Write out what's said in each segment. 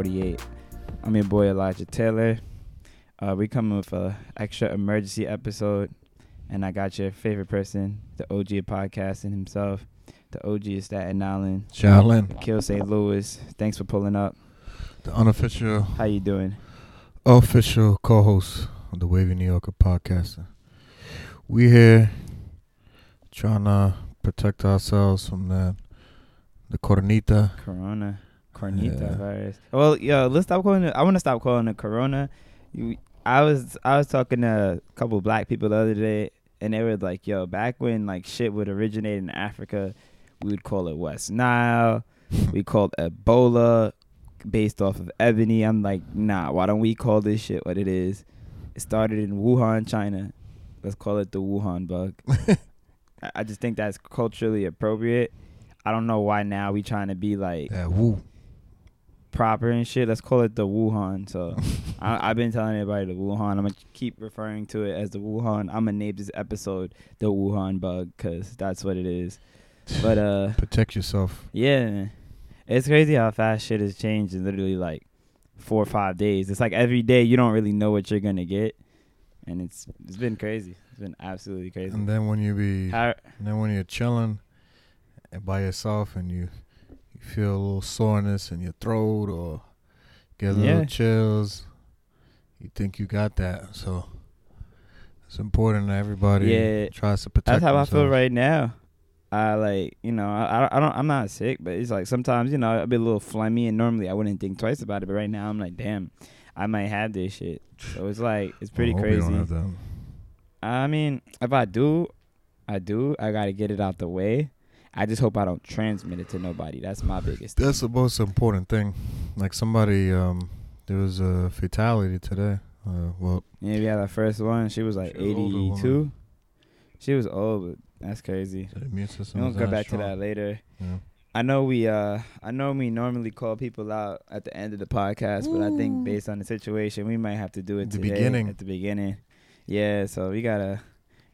48. I'm your boy Elijah Taylor. Uh, we coming with a extra emergency episode, and I got your favorite person, the OG of podcasting himself, the OG of Staten Island, Shaolin, Kill St. Louis. Thanks for pulling up. the unofficial, How you doing? official co-host of the Wavy New Yorker podcast. We here trying to protect ourselves from that the coronita. Corona, Cornita Yeah. virus. Well, yo, let's stop calling it. I want to stop calling it Corona. You, I was I was talking to a couple black people the other day, and they were like, "Yo, back when like shit would originate in Africa, we would call it West Nile. we called Ebola based off of ebony." I'm like, "Nah, why don't we call this shit what it is?" It started in Wuhan, China. Let's call it the Wuhan bug. I- just think that's culturally appropriate. I don't know why now we trying to be like Yeah, woo. Proper and shit. Let's call it the Wuhan. So I, I've been telling everybody the Wuhan. I'm gonna keep referring to it as the Wuhan. I'm gonna name this episode the Wuhan bug because that's what it is. But uh, Protect yourself. yeah, it's crazy how fast shit has changed in literally like four or five days. It's like every day you don't really know what you're gonna get, and it's it's been crazy. It's been absolutely crazy. And then when you be, How, and then when you're chilling by yourself and you feel a little soreness in your throat or get a little Yeah. chills, you think you got that. So it's important that everybody Yeah. tries to protect. That's how I feel right now. I like, you know, I, I don't, I'm not sick, but it's like sometimes, you know, I'll be a little phlegmy, and normally I wouldn't think twice about it, but right now I'm like, damn, I might have this shit. So it's like, it's pretty I hope you don't crazy. I mean, if I do, I do. I gotta get it out the way. I just hope I don't transmit it to nobody. That's my biggest. That's the most important thing. Like somebody, um, there was a fatality today. Uh, well, Yeah, we had our first one. She was like She was an older 82. woman. She was old, but that's crazy. the immune system. We'll is go not back to that later. Yeah. I know we uh I know we normally call people out at the end of the podcast, but I think based on the situation, we might have to do it At the today, beginning. At the beginning, yeah. So we gotta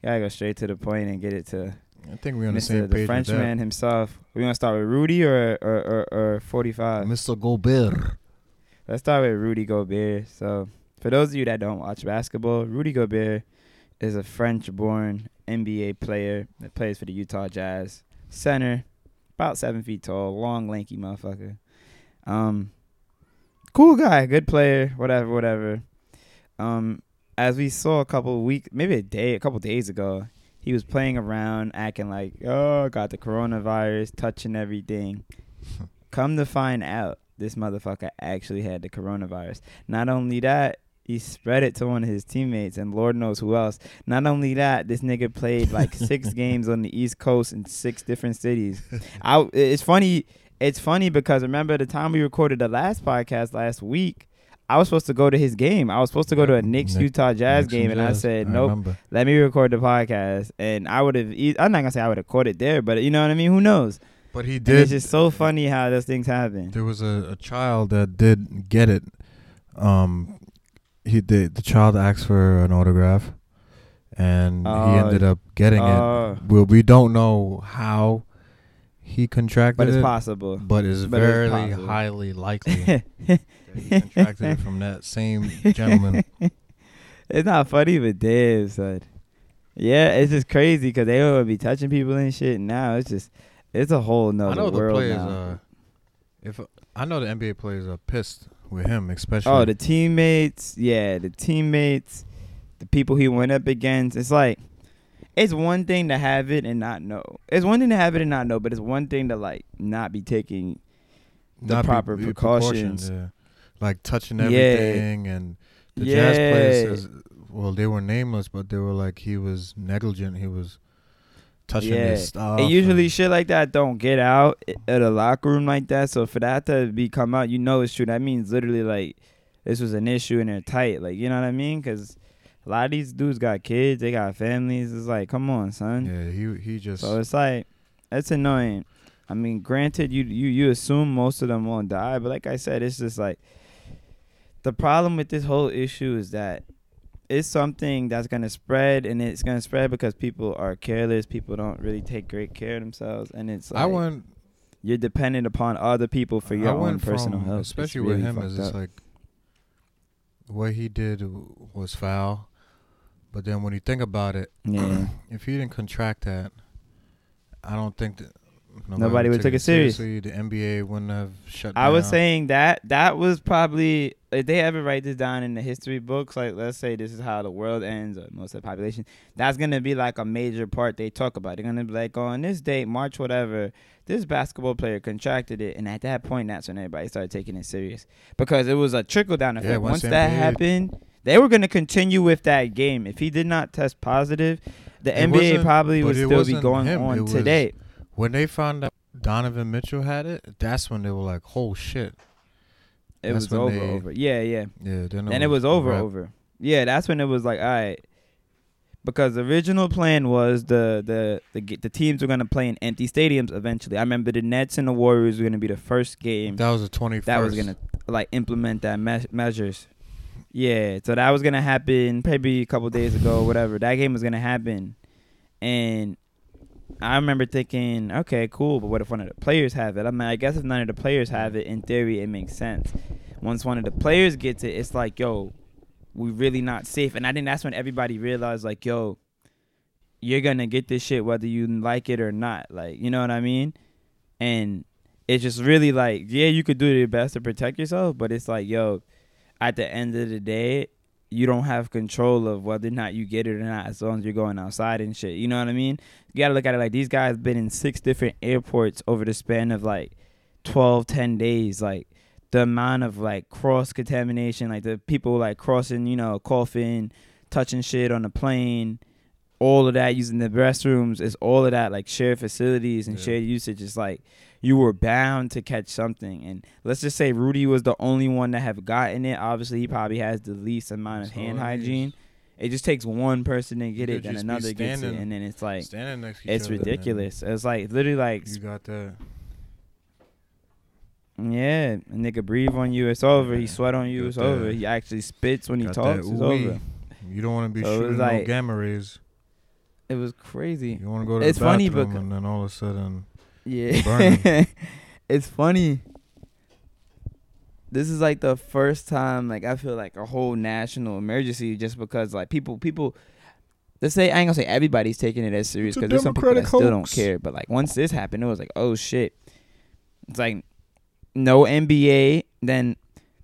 gotta go straight to the point and get it to I think we're on the same Mr. the page Frenchman himself. We gonna start with Rudy or or or, or forty with five. that. Mr. Gobert. Let's start with Rudy Gobert. So for those of you that don't watch basketball, Rudy Gobert is a French-born NBA player that plays for the Utah Jazz. Center, about seven feet tall, long, lanky motherfucker. Um, cool guy, good player, whatever, whatever. Um, as we saw a couple weeks, maybe a day, a couple days ago, he was playing around, acting like, oh, got the coronavirus, touching everything. Come to find out, this motherfucker actually had the coronavirus. Not only that, he spread it to one of his teammates, and Lord knows who else. Not only that, this nigga played like six games on the East Coast in six different cities. I, it's funny. It's funny because remember the time we recorded the last podcast last week. I was supposed to go to his game. I was supposed to go to a Knicks Knick- Utah Jazz Knicks game, and I Jazz. said nope. remember. Let me record the podcast, and I would have. I'm not gonna say I would have caught it there, but you know what I mean. Who knows? But he And did. it's just so funny how those things happen. There was a, a child that did get it. Um, he did. The child asked for an autograph, and Oh, he ended up getting Oh. it. Well, we don't know how he contracted but it's it, possible. but it's but very possible. highly likely he contracted it from that same gentleman. it's not funny, but damn, son. Yeah, it's just crazy because they would be touching people and shit. Now it's just, it's a whole I nother know the world players. now. Uh, if I know the NBA players are pissed with him, especially. oh, the teammates, yeah, the teammates, the people he went up against. It's like, it's one thing to have it and not know. It's one thing to have it and not know, but it's one thing to like not be taking the Not be- proper be precautions. yeah. Like touching Yeah. everything and the jazz Yeah. players well they were nameless but they were like he was negligent, he was touching Yeah. his stuff. And usually and- shit like that don't get out at a locker room like that. So for that to be come out, you know it's true. That means literally like this was an issue and they're tight. Like you know what I mean? Because a lot of these dudes got kids, they got families. It's like, come on, son. Yeah, he he just So it's like it's annoying. I mean, granted, you you you assume most of them won't die, but like I said, it's just like the problem with this whole issue is that it's something that's gonna spread, and it's gonna spread because people are careless. People don't really take great care of themselves, and it's like I want you're dependent upon other people for your I own personal from, health. Especially really with him. Is it's like what he did was foul, but then when you think about it, yeah. if he didn't contract that, I don't think that Nobody would take it serious. seriously. The NBA wouldn't have shut. Down. I was saying that that was probably if they ever write this down in the history books, like let's say this is how the world ends or most of the population, that's gonna be like a major part they talk about. They're gonna be like, oh, on this date, March whatever, this basketball player contracted it, and at that point, that's when everybody started taking it serious because it was a trickle down effect. Yeah, once once that happened, they were gonna continue with that game. If he did not test positive, the It NBA probably would still be going him, it on was- today. when they found out Donovan Mitchell had it, that's when they were like, "Oh shit!" It That's was over, they- over. Yeah, yeah. Yeah, then then it was over a wrap. over yeah that's when it was like all right because the original plan was the the the, the teams were going to play in empty stadiums eventually i remember the nets and the warriors were going to be the first game That was the twenty that was going to like implement that me- measures yeah so that was going to happen maybe a couple days ago whatever that game was going to happen and I remember thinking, okay, cool, but what if one of the players have it? I mean, I guess if none of the players have it, in theory, it makes sense. Once one of the players gets it, it's like, yo, we really not safe. And I think that's when everybody realized, like, yo, you're gonna get this shit whether you like it or not. Like, you know what I mean? And it's just really like, yeah, you could do your best to protect yourself, but it's like, yo, at the end of the day, you don't have control of whether or not you get it or not as long as you're going outside and shit. You know what I mean? You gotta look at it like these guys been in six different airports over the span of like 12, 10 days. Like the amount of like cross contamination, like the people like crossing, you know, coughing, touching shit on the plane, all of that using the restrooms is all of that like shared facilities and Yeah. shared usage is like you were bound to catch something and let's just say Rudy was the only one that have gotten it obviously he probably has the least amount of hand hygiene is. it just takes one person to get You it could then just be another gets it and then it's like Standing next to it's other, ridiculous it's like literally like You got that. Yeah a nigga breathe on you it's over he sweat on you Got it's that- over he actually spits when he got talks it's ooh-wee. over You don't want to be So it was shooting like- no gamma rays. it was crazy You want to go to It's the funny bathroom because- and then all of a sudden, Yeah. Burning. it's funny. This is like the first time like I feel like a whole national emergency just because like people people let's say I ain't gonna say everybody's taking it as serious It's a because there's some people that Democratic still don't hoax. care. But like once this happened, it was like, oh shit. It's like no NBA, then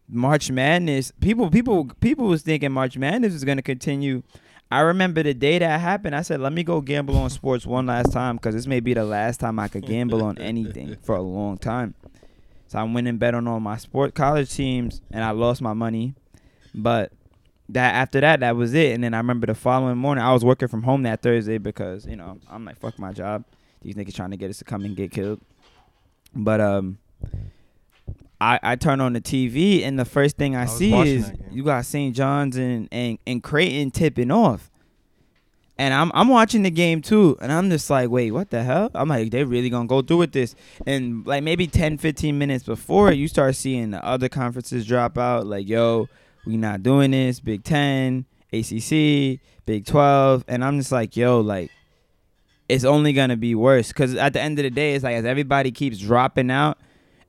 March Madness. People people people was thinking March Madness was gonna continue. I remember the day that happened. I said, "Let me go gamble on sports one last time because this may be the last time I could gamble on anything for a long time." So I went and bet on all my sport college teams, and I lost my money. But that after that, that was it. And then I remember the following morning, I was working from home that Thursday because you know I'm like, "Fuck my job." These niggas trying to get us to come and get killed. But um, I I turn on the TV and the first thing I, I see is you got St. John's and, and and Creighton tipping off. And I'm I'm watching the game too, and I'm just like, wait, what the hell? I'm like, they really gonna go through with this? And like maybe 10, 15 minutes before, you start seeing the other conferences drop out. Like, yo, we not doing this. Big Ten, ACC, Big Twelve, and I'm just like, yo, like, it's only gonna be worse. Cause at the end of the day, it's like as everybody keeps dropping out,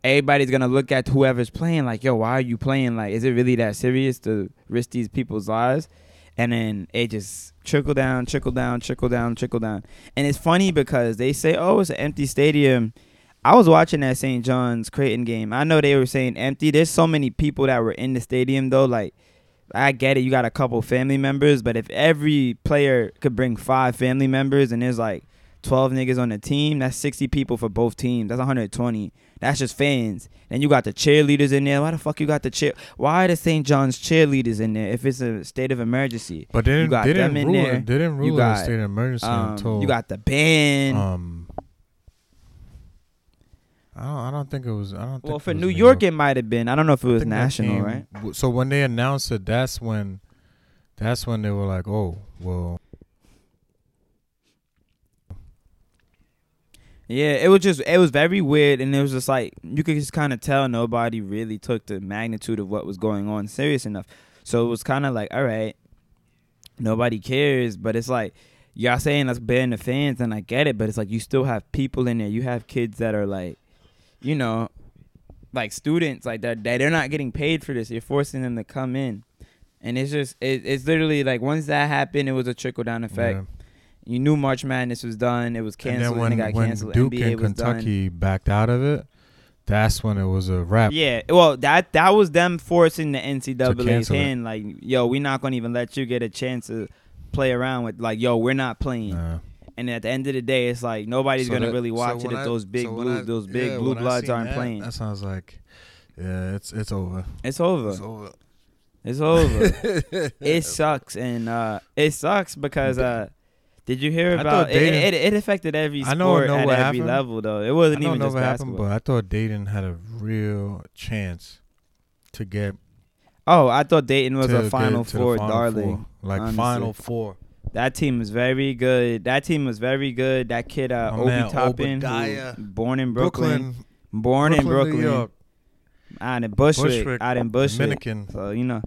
everybody's gonna look at whoever's playing like, yo, why are you playing? Like, is it really that serious to risk these people's lives? And then it just trickle down, trickle down, trickle down, trickle down. And it's funny because they say, oh, it's an empty stadium. I was watching that St. John's Creighton game. I know they were saying empty. There's so many people that were in the stadium though. Like, I get it. You got a couple family members, but if every player could bring five family members and there's like 12 niggas on the team, that's 60 people for both teams. That's 120. That's just fans. And you got the cheerleaders in there. Why the fuck you got the cheer? Why are the St. John's cheerleaders in there if it's a state of emergency? but they didn't, got they them didn't in rule there. They didn't You rule it a state of emergency Um, until you got the band. um. I don't. I don't think it was. I don't. Think well, for New York, it might have been. I don't know if it I was national, came- right? So when they announced it, that's when, that's when they were like, "Oh, well, Yeah, it was just it was very weird, and it was just like you could just kind of tell nobody really took the magnitude of what was going on serious enough. So it was kind of like, all right, nobody cares. But it's like y'all saying let's the fans, and I get it, but it's like you still have people in there. You have kids that are like, you know, like students like that. That they're not getting paid for this. You're forcing them to come in, and it's just it, it's literally like once that happened, it was a trickle down effect. Yeah. You knew March Madness was done. It was And canceled, then when, and it got when canceled. Duke NBA and was done. Kentucky backed out of it, that's when it was a wrap. Yeah, well, that that was them forcing the NCAA's cancel it. hand, like, yo, we're not gonna even let you get a chance to play around with, like, yo, we're not playing. Nah. And at the end of the day, it's like nobody's So gonna that- really so watch it if I- those big so when blue, I- those big yeah, blue bloods aren't that, playing. That sounds like, yeah, it's it's over. It's over. It's over. It's over. it sucks, and uh, it sucks because uh, did you hear I about it, it? It affected every I know- sport at every happened. level, though. It wasn't don't even know just what happened, basketball. but I thought Dayton had a real chance to get oh, I thought Dayton was a Final get to the Four Final darling. Four. like honestly. Final Four. That team was very good. That team was very good. That kid, uh, Obi man, Toppin, who- born in Brooklyn, Brooklyn, born in Brooklyn, out in Bushwick, Bushwick, out in Bushwick. Dominican. So you know,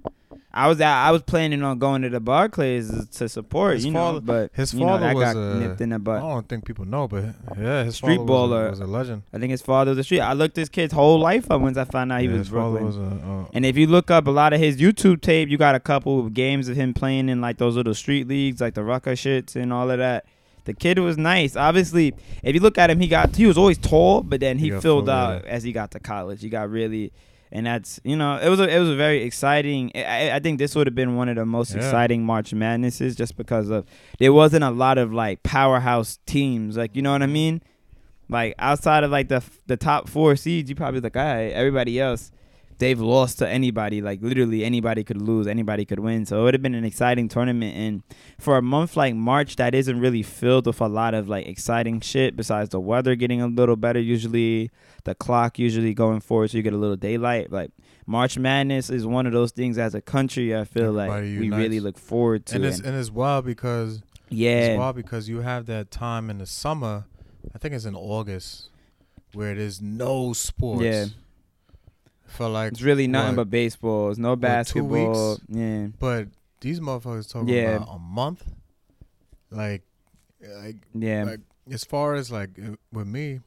I was I was planning on going to the Barclays to support. His you father- know, but his you know, father was got a- nipped in the butt. I don't think people know, but yeah, his Street father was a- baller. was a, legend. I think his father was a street. I looked this kid's whole life up once I found out he Yeah, was Brooklyn. was a. Uh, And if you look up a lot of his YouTube tape, you got a couple of games of him playing in like those little street leagues, like the Rucker shits and all of that. The kid was nice. Obviously, if you look at him, he got he was always tall, but then he, He filled out as he got to college. He got really, and that's you know it was a, it was a very exciting. I, I think this would have been one of the most Yeah. exciting March Madnesses just because of there wasn't a lot of like powerhouse teams, like you know what I mean. Like outside of like the the top four seeds, you probably like, all right, everybody else, they've lost to anybody. Like literally anybody could lose, anybody could win. So it would have been an exciting tournament. And for a month like March, that isn't really filled with a lot of like exciting shit. Besides the weather getting a little better, usually the clock usually going forward, so you get a little daylight. Like March Madness is one of those things as a country. I feel like Everybody we really look forward to. and it's And and it's wild because yeah, it's wild because you have that time in the summer. I think it's in August where there's no sports. Yeah. For like, it's really nothing what, but baseball. It's no two basketball. weeks? Yeah. but these motherfuckers talking Yeah. about a month. Like, like Yeah. Like, as far as like uh, with me,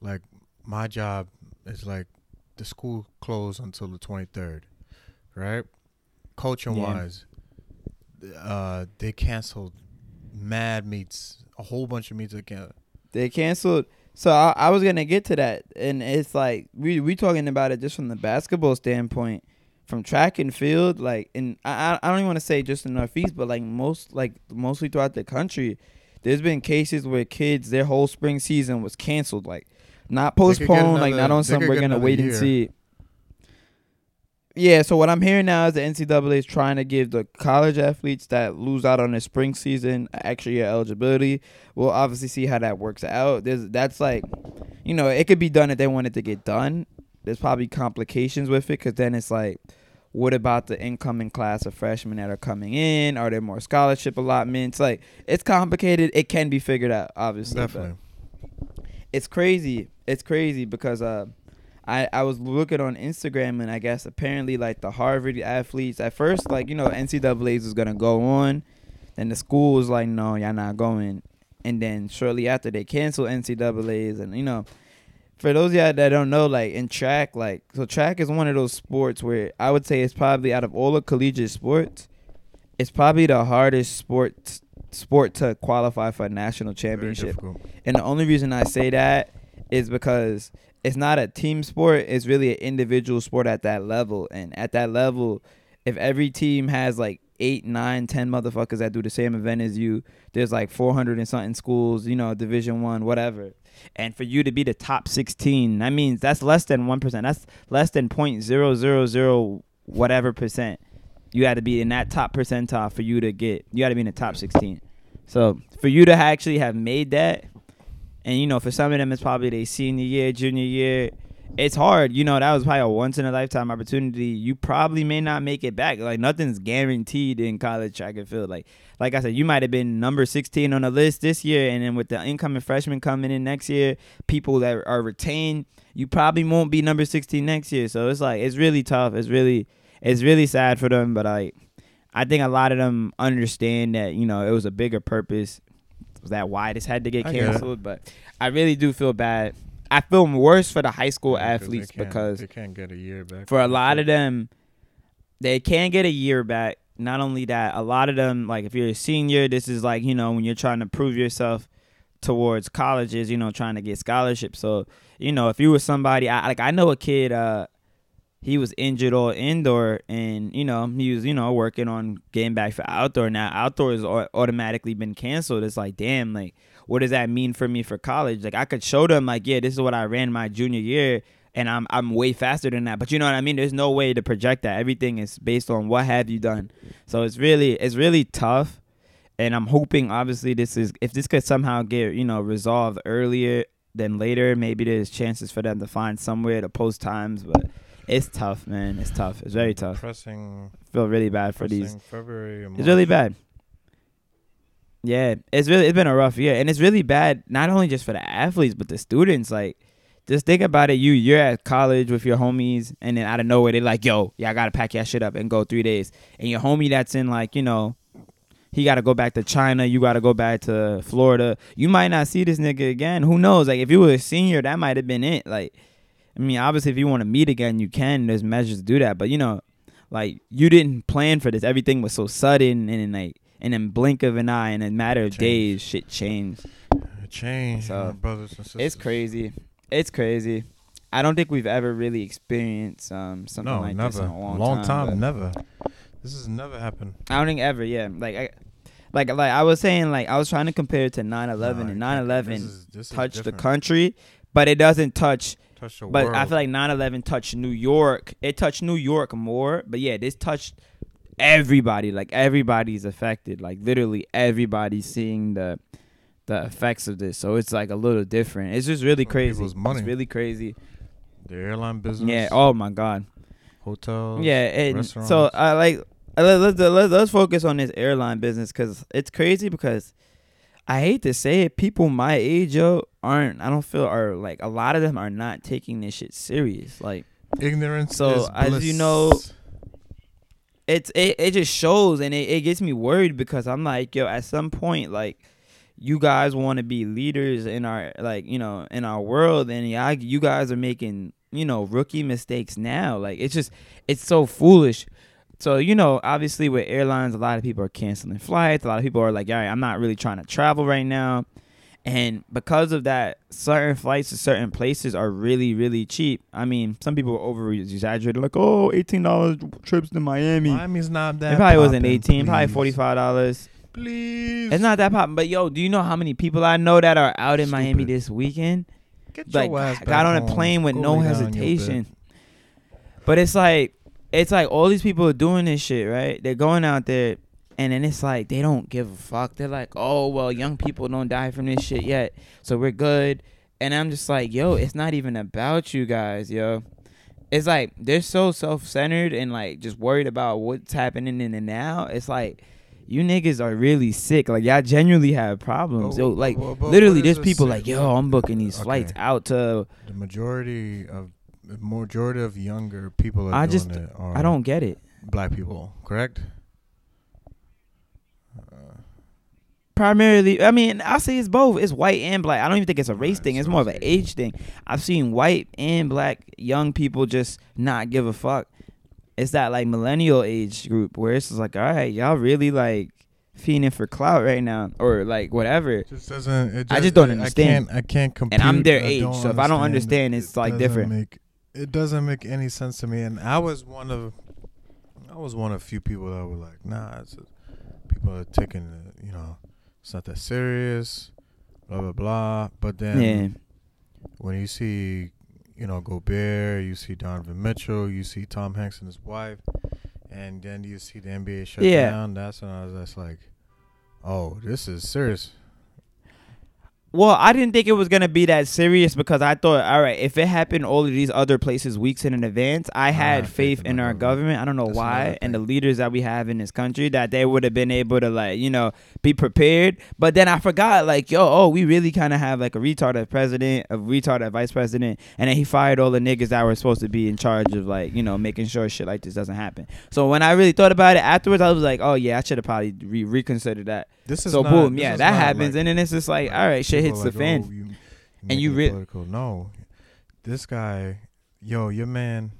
like my job is like the school closed until the twenty third, right? Coaching Yeah. wise, uh, they canceled mad meets, a whole bunch of meets again. They canceled. So I, I was gonna get to that, and it's like we we talking about it just from the basketball standpoint, from track and field. Like, and I I don't even want to say just in Northeast, but like most like mostly throughout the country, there's been cases where kids their whole spring season was canceled, like not They could get postponed, like not on they some we're gonna another wait and see. Yeah, so what I'm hearing now is the NCAA is trying to give the college athletes that lose out on their spring season extra year eligibility. We'll obviously see how that works out. There's that's like, you know, it could be done if they wanted to get done. There's probably complications with it because then it's like, what about the incoming class of freshmen that are coming in? Are there more scholarship allotments? Like, it's complicated. It can be figured out, obviously. Definitely. it's crazy. It's crazy because uh, I I was looking on Instagram and I guess apparently like the Harvard athletes at first like you know NCAA's was gonna go on, and the school was like no y'all not going, and then shortly after they canceled NCAA's and you know. For those of y'all that don't know, like in track, like so track is one of those sports where I would say it's probably out of all the collegiate sports, it's probably the hardest sport sport to qualify for a national championship. And the only reason I say that is because it's not a team sport. It's really an individual sport at that level. And at that level, if every team has like eight, nine, ten motherfuckers that do the same event as you, there's like 400 and something schools, you know, Division One, whatever. And for you to be the top 16, that means that's less than 1%. That's less than 0.000 whatever percent. You had to be in that top percentile for you to get, you got to be in the top 16. So for you to actually have made that, and you know, for some of them, it's probably their senior year, junior year. It's hard. You know, that was probably a once in a lifetime opportunity. You probably may not make it back. Like nothing's guaranteed in college track and field. Like, like I said, you might have been number sixteen on the list this year, and then with the incoming freshmen coming in next year, people that are retained, you probably won't be number sixteen next year. So it's like it's really tough. It's really, it's really sad for them. But I, I think a lot of them understand that you know it was a bigger purpose. Was that why this had to get I get canceled? But I really do feel bad. I feel worse for the high school Yeah, they athletes can't- because they can't get a year back. for a lot of them, they can't get a year back. Not only that, a lot of them, like if you're a senior, this is like you know when you're trying to prove yourself towards colleges, you know, trying to get scholarships. So you know, if you were somebody, I like I know a kid, uh, he was injured all indoor, and you know he was you know working on getting back for outdoor. Now outdoor has automatically been canceled. It's like damn, like what does that mean for me for college? Like I could show them like yeah, this is what I ran my junior year and I'm I'm way faster than that. But you know what I mean? There's no way to project that. Everything is based on what have you done. So it's really it's really tough. And I'm hoping obviously this is if this could somehow get, you know, resolved earlier than later, maybe there's chances for them to find somewhere to post times, but it's tough, man. It's tough. It's very tough. Pressing, I feel really bad for these February. it's really bad. Yeah, it's really it's been a rough year, and it's really bad not only just for the athletes but the students. Like, just think about it. You you're at college with your homies, and then out of nowhere they're like, "Yo, yeah, I gotta pack your shit up and go three days." And your homie that's in like you know, he got to go back to China. You got to go back to Florida. You might not see this nigga again. Who knows? Like if you were a senior, that might have been it. Like, I mean, obviously if you want to meet again, you can. There's measures to do that, but you know, like you didn't plan for this. Everything was so sudden, and then like in a blink of an eye, in a matter of Change. days, shit changed. It changed, So, brothers and sisters. It's crazy. It's crazy. I don't think we've ever really experienced um something No, like never. this in a long, time, never. Long time, never. This has never happened. I don't think ever. Yeah, like I, like like I was saying, like I was trying to compare it to 9/11, and 9/11 this is- this touched the country, but it doesn't touch. Touch the But world. I feel like 9/11 touched New York. It touched New York more, but yeah, this touched everybody. Like everybody's affected. Like literally everybody's seeing the the effects of this. So it's like a little different. It's just really crazy. people's money. It's really crazy. the airline business. Yeah. Oh my god. hotels. Yeah, and so. I like uh, let, let, let, let's focus on this airline business because it's crazy because I hate to say it, people my age yo aren't I don't feel are like a lot of them are not taking this shit serious. Like ignorance. So, as you know- it's it, it just shows and it, it gets me worried because I'm like, yo, at some point, like you guys want to be leaders in our like, you know, in our world and yeah, you guys are making, you know, rookie mistakes now. Like it's just it's so foolish. So, you know, obviously with airlines, a lot of people are canceling flights. A lot of people are like, all right, I'm not really trying to travel right now. And because of that, certain flights to certain places are really, really cheap. I mean, some people are over exaggerated, like, oh, $18 trips to Miami. Miami's not that. it probably wasn't poppin', 18 probably $45. Please. It's not that popping. But yo, do you know how many people I know that are out in Miami this weekend? Get like your ass got back on a plane with Go no lay down in your bed. hesitation. But it's like it's like all these people are doing this shit, right? They're going out there and then it's like they don't give a fuck. They're like, "Oh, well, young people don't die from this shit yet. So we're good." And I'm just like, "Yo, it's not even about you guys, yo." It's like they're so self-centered and like just worried about what's happening in the now. It's like you niggas are really sick. Like y'all genuinely have problems. But- Yo, like but- but literally there's people say? like, "Yo, I'm booking these Okay. flights out to The majority of the majority of younger people are I doing just- it. Are I don't get it." black people, correct? Uh, primarily i mean i'll say it's both it's white and black i don't even think it's a race Right, thing it's so more of an age thing i've seen white and black young people just not give a fuck it's that like millennial age group where it's just like all right y'all really like fiending for clout right now or like whatever just doesn't. It I just don't understand. I can't. I can't compute. I'm their age, so if I don't understand, it's, It like, different. Make, it doesn't make any sense to me. And I was one of, I was one of few people that were like, nah, it's people are taking, it, you know, it's not that serious, blah blah blah. But then yeah when you see, you know, Gobert, you see Donovan Mitchell, you see Tom Hanks and his wife, and then you see the NBA shut Yeah. down. That's when I was just like, oh, this is serious. Well, I didn't think it was gonna be that serious because I thought, all right, if it happened all of these other places weeks in advance, I had have faith in our government. I don't know That's why, and the leaders that we have in this country that they would have been able to like, you know, be prepared. But then I forgot, like, yo, oh, we really kind of have like a retarded president, a retarded vice president, and then he fired all the niggas that were supposed to be in charge of like, you know, making sure shit like this doesn't happen. So when I really thought about it afterwards, I was like, oh yeah, I should have probably re- reconsidered that. This is So not- boom, yeah, that happens, like- and then it's just like, all right, shit hits the like, fan. oh, you, And you making it re- political. No, this guy, yo, your man,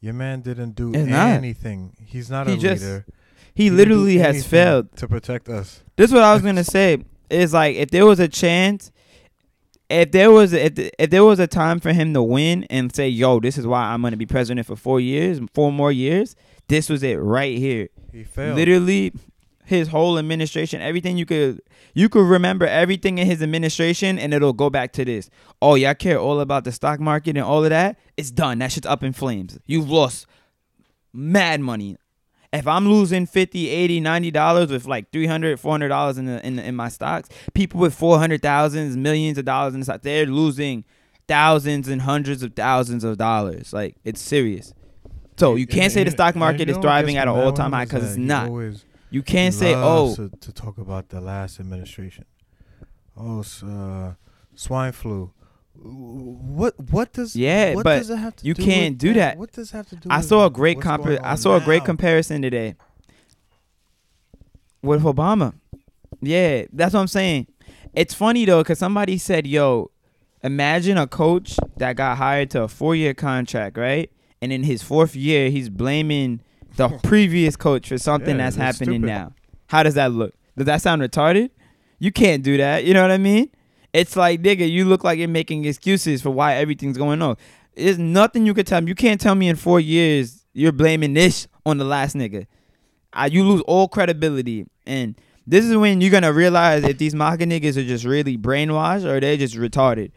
your man didn't do It's not. anything. He's not He a just- leader. He didn't literally has failed. to protect us. This is what I was gonna say. Is like if there was a chance, if there was if, if there was a time for him to win and say, "Yo, this is why I'm gonna be president for four years, four more years," this was it right here. He failed. Literally, his whole administration, everything you could you could remember everything in his administration, and it'll go back to this. Oh, y'all care all about the stock market and all of that. It's done. That shit's up in flames. You've lost mad money. If I'm losing 50, 80, 90 dollars with like 300, 400 dollars in the, in the, in my stocks, people with 400,000, millions millions of dollars in the stock, they're losing thousands and hundreds of thousands of dollars. Like it's serious. So you can't say the stock market is thriving at an all-time high because it's not. You can't say, "Oh, to, to talk about the last administration." Oh, uh, swine flu. What what does Yeah, what but does it have to you do can't with do that. What does it have to do? I with saw a great what's compa- going I saw a great comparison today with Obama. Yeah, that's what I'm saying. It's funny though cuz somebody said, "Yo, imagine a coach that got hired to a 4-year contract, right? And in his 4th year, he's blaming the previous coach for something Yeah, that's happening stupid. now. How does that look? Does that sound retarded? You can't do that. You know what I mean? It's like, nigga, you look like you're making excuses for why everything's going on. There's nothing you could tell me. You can't tell me in four years you're blaming this on the last nigga. Uh, you lose all credibility. And this is when you're gonna realize if these MAGA niggas are just really brainwashed or they're just retarded.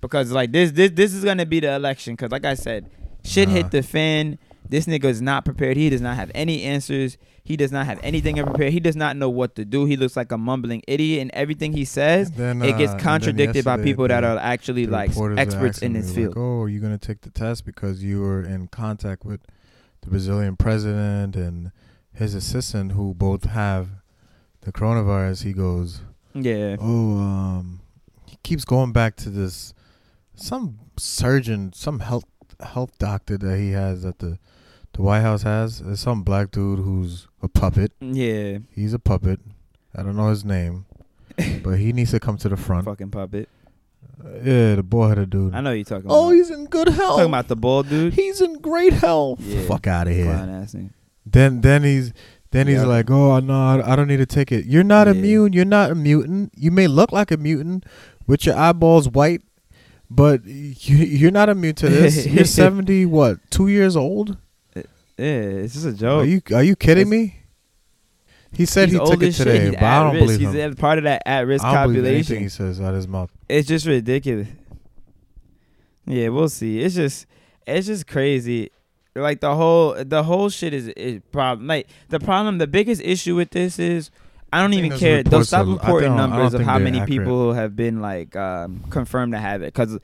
Because like this, this, this is gonna be the election. Because like I said, shit Nah. hit the fan. This nigga is not prepared. He does not have any answers. He does not have anything prepared. He does not know what to do. He looks like a mumbling idiot, and everything he says, then, it uh, gets contradicted by people that are actually like experts in this field. Like, oh, are you gonna take the test because you were in contact with the Brazilian president and his assistant, who both have the coronavirus? He goes, Yeah, oh, um, he keeps going back to this some surgeon, some health health doctor that he has at the the White House has. There's some black dude who's a puppet. yeah, He's a puppet. I don't know his name, but he needs to come to the front. fucking puppet. Uh, yeah, the bald headed dude. I know you're talking. Oh, about. he's in good health. talking about the bald dude. He's in great health. Yeah. Fuck out of here. Clown ass nigga. Then then he's then he's Yeah. like, oh no, I I don't need to take it. You're not Yeah. immune. You're not a mutant. You may look like a mutant with your eyeballs white, but you you're not immune to this. you're seventy. What? Two years old? Yeah, it's just a joke. Are you are you kidding It's- me? He said he took it shit. today, He's but I don't risk. believe He's him. at part of that at risk I don't believe anything population. he says out his mouth. It's just ridiculous. Yeah, we'll see. It's just it's just crazy. Like the whole the whole shit is is problem. Like the problem, the biggest issue with this is I don't think even care. They'll stop reporting I numbers of how many accurate. people have been like um, confirmed to have it. Because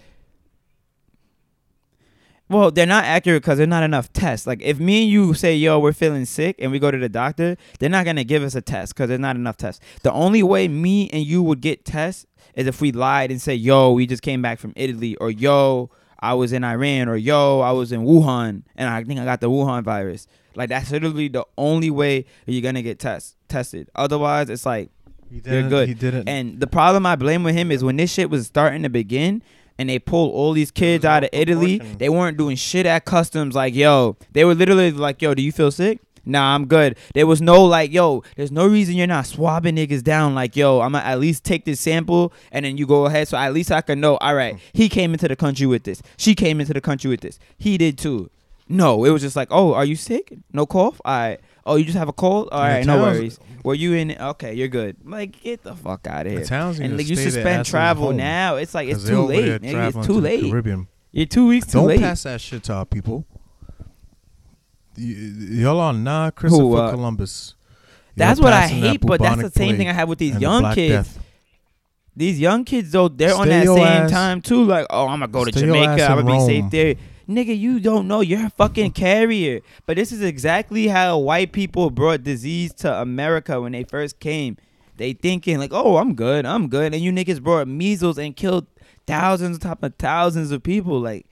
well, they're not accurate because there's not enough tests. Like if me and you say, "Yo, we're feeling sick," and we go to the doctor, they're not gonna give us a test because there's not enough tests. The only way me and you would get tests is if we lied and say, "Yo, we just came back from Italy," or "Yo, I was in Iran," or "Yo, I was in Wuhan and I think I got the Wuhan virus." Like that's literally the only way you're gonna get test tested. Otherwise, it's like He You're good. He didn't. and the problem I blame with him is when this shit was starting to begin and they pulled all these kids out of Italy, they weren't doing shit at customs like, yo, they were literally like, yo, do you feel sick? Nah, I'm good. There was no like, yo, there's no reason you're not swabbing niggas down. Like, yo, I'm gonna at least take this sample and then you go ahead. So at least I can know, all right, he came into the country with this. She came into the country with this. He did too. No, it was just like, oh, are you sick? No cough? All right. Oh, you just have a cold? All the right, no towns- worries. Were you in? Okay, you're good. Like, get the fuck out of the here. towns need And to like, you stay their suspend travel home, now. It's like it's 'cause too over there late. Nigga. traveling It's too the late. Caribbean. You're two weeks too Don't late. pass that shit to our people. Y- y'all on nah, Christopher Who, uh, Columbus. Y'all That's what I passing that hate. But that's the bubonic same thing I have with these and the young Black kids. Death. These young kids though, they're on Stay that your same ass- time too. Like, oh, I'm gonna go to Stay your ass Jamaica. I'm gonna be safe there. Nigga, you don't know. You're a fucking carrier. But this is exactly how white people brought disease to America when they first came. They thinking like, oh, I'm good, I'm good, and you niggas brought measles and killed thousands on top of thousands of people. Like,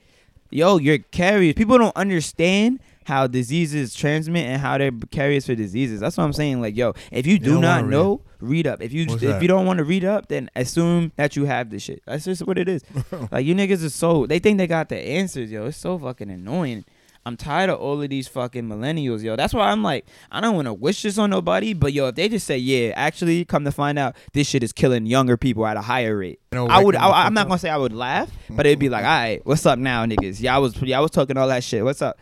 yo, you're carriers. People don't understand how diseases transmit and how they're carriers for diseases. That's what I'm saying. Like, yo, if you do not know, read up. If you What's if that? you don't want to read up, then assume that you have this shit. That's just what it is. like you niggas are so they think they got the answers, yo. It's so fucking annoying. I'm tired of all of these fucking millennials, yo. That's why I'm like, I don't want to wish this on nobody, but yo, if they just say, yeah, actually, come to find out, this shit is killing younger people at a higher rate. Know, I would. I, I'm not gonna say I would laugh, but it'd be like, all right, what's up now, niggas? Y'all was y'all was talking all that shit. What's up?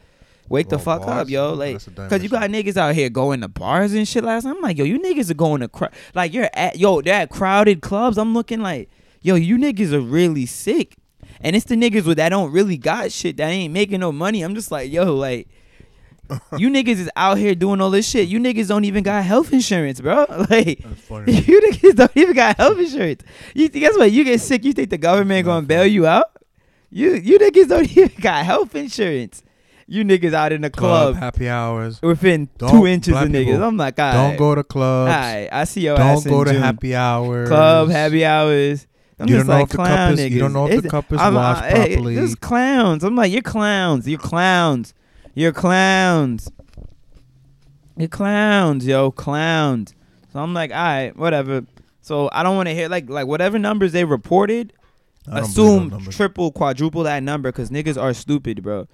Wake the fuck up, yo. Like, That's a damn cause you got niggas out here going to bars and shit last night. I'm like, yo, you niggas are going to cr- like you're at yo, they're at crowded clubs. I'm looking like, yo, you niggas are really sick. And it's the niggas with that don't really got shit that ain't making no money. I'm just like, yo, like you niggas is out here doing all this shit. You niggas don't even got health insurance, bro. Like you niggas don't even got health insurance. You guess what? You get sick, you think the government gonna bail you out? You you niggas don't even got health insurance. You niggas out in the Club club, happy hours. within Don't- two inches of niggas. people, I'm like, all Don't go to clubs. all right, I see your ass Don't go to June. happy hours. club happy hours. I'm You don't know like if the cup is- niggas. you don't know if the cup is I'm, washed uh, hey, properly. This clowns. I'm like, you're clowns. You're clowns. You're clowns. You're clowns, yo, clowns. So I'm like, all right, whatever. So I don't want to hear like like whatever numbers they reported. I don't Assume triple, quadruple that number because niggas are stupid, bro.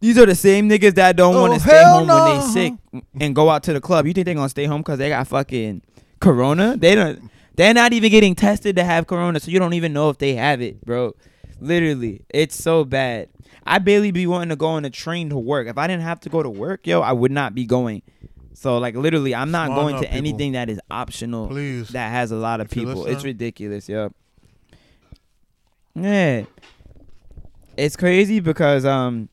These are the same niggas that don't want Oh, to stay home when they sick and go out to the club. You think they're gonna stay home because they got fucking corona? They don't. They're not even getting tested to have corona, so you don't even know if they have it, bro. Literally, it's so bad. I barely be wanting to go on a train to work. If I didn't have to go to work, yo, I would not be going. So like literally, I'm not Smart going to people. anything that is optional Please. that has a lot of If people. It's ridiculous, yo. Yeah. It's crazy because um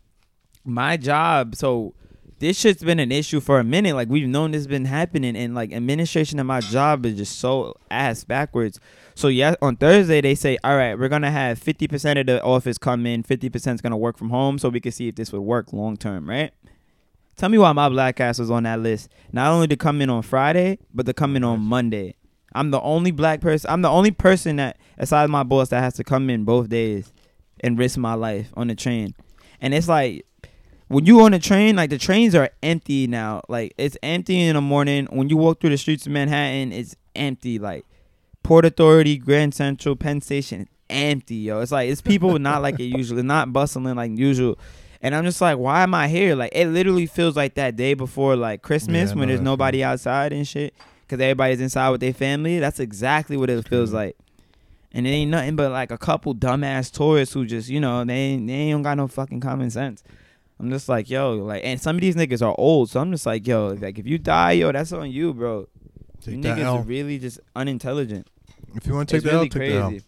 my job, so this shit's been an issue for a minute. Like we've known this been happening and like administration of my job is just so ass backwards. So yeah, on Thursday they say, All right, we're gonna have fifty percent of the office come in, fifty percent is gonna work from home so we can see if this would work long term, right? Tell me why my black ass was on that list. Not only to come in on Friday, but to come in on Monday. I'm the only black person. I'm the only person that, aside my boss, that has to come in both days and risk my life on the train. And it's like when you on the train, like the trains are empty now. Like it's empty in the morning. When you walk through the streets of Manhattan, it's empty. Like Port Authority, Grand Central, Penn Station, empty, yo. It's like it's people not like it usually, not bustling like usual. And I'm just like, why am I here? Like it literally feels like that day before like Christmas Yeah, when there's nobody outside and shit, because everybody's inside with their family. That's exactly what it feels true. like. And it ain't nothing but like a couple dumbass tourists who just, you know, they they ain't got no fucking common sense. I'm just like, yo, like, and some of these niggas are old, so I'm just like, yo, like, if you die, yo, that's on you, bro. Take you niggas L. are really just unintelligent. If you want to take It's the really L, take crazy.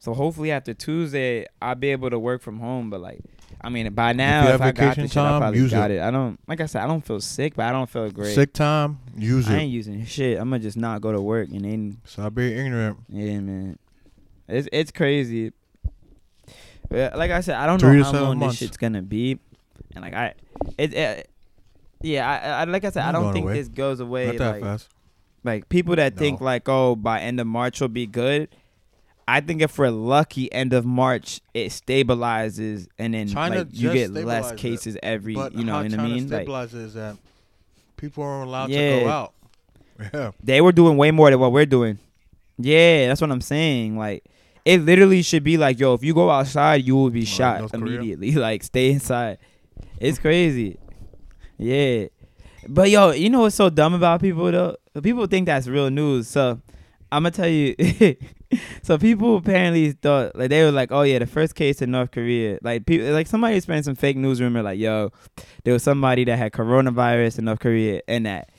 So hopefully after Tuesday, I'll be able to work from home. But like, I mean, by now, you if, I got this shit, I time, probably use got it. it. I don't, like I said, I don't feel sick, but I don't feel great. Sick time, use I it. ain't using shit. I'm gonna just not go to work and then Stop be ignorant. Yeah, man. It's it's crazy. But like I said, I don't Three know how long months. this shit's gonna be, and like I, it, it yeah, I, I like I said, I don't think away. this goes away. Not that Like, fast. like people that think like, oh, by end of March will be good. I think if we're lucky, end of March it stabilizes, and then China like you get less stabilized it. cases every, But you know what I mean? Like stabilizes is that people aren't allowed to go out. Yeah. they were doing way more than what we're doing. Yeah, that's what I'm saying. Like it literally should be like, yo, if you go outside, you will be Like shot North immediately. Like stay inside. It's crazy. Yeah. But yo, you know what's so dumb about people though? People think that's real news. So I'm gonna tell you. so people apparently thought like they were like, oh yeah, the first case in North Korea. Like people, like somebody spread some fake news rumor like, yo, there was somebody that had coronavirus in North Korea and that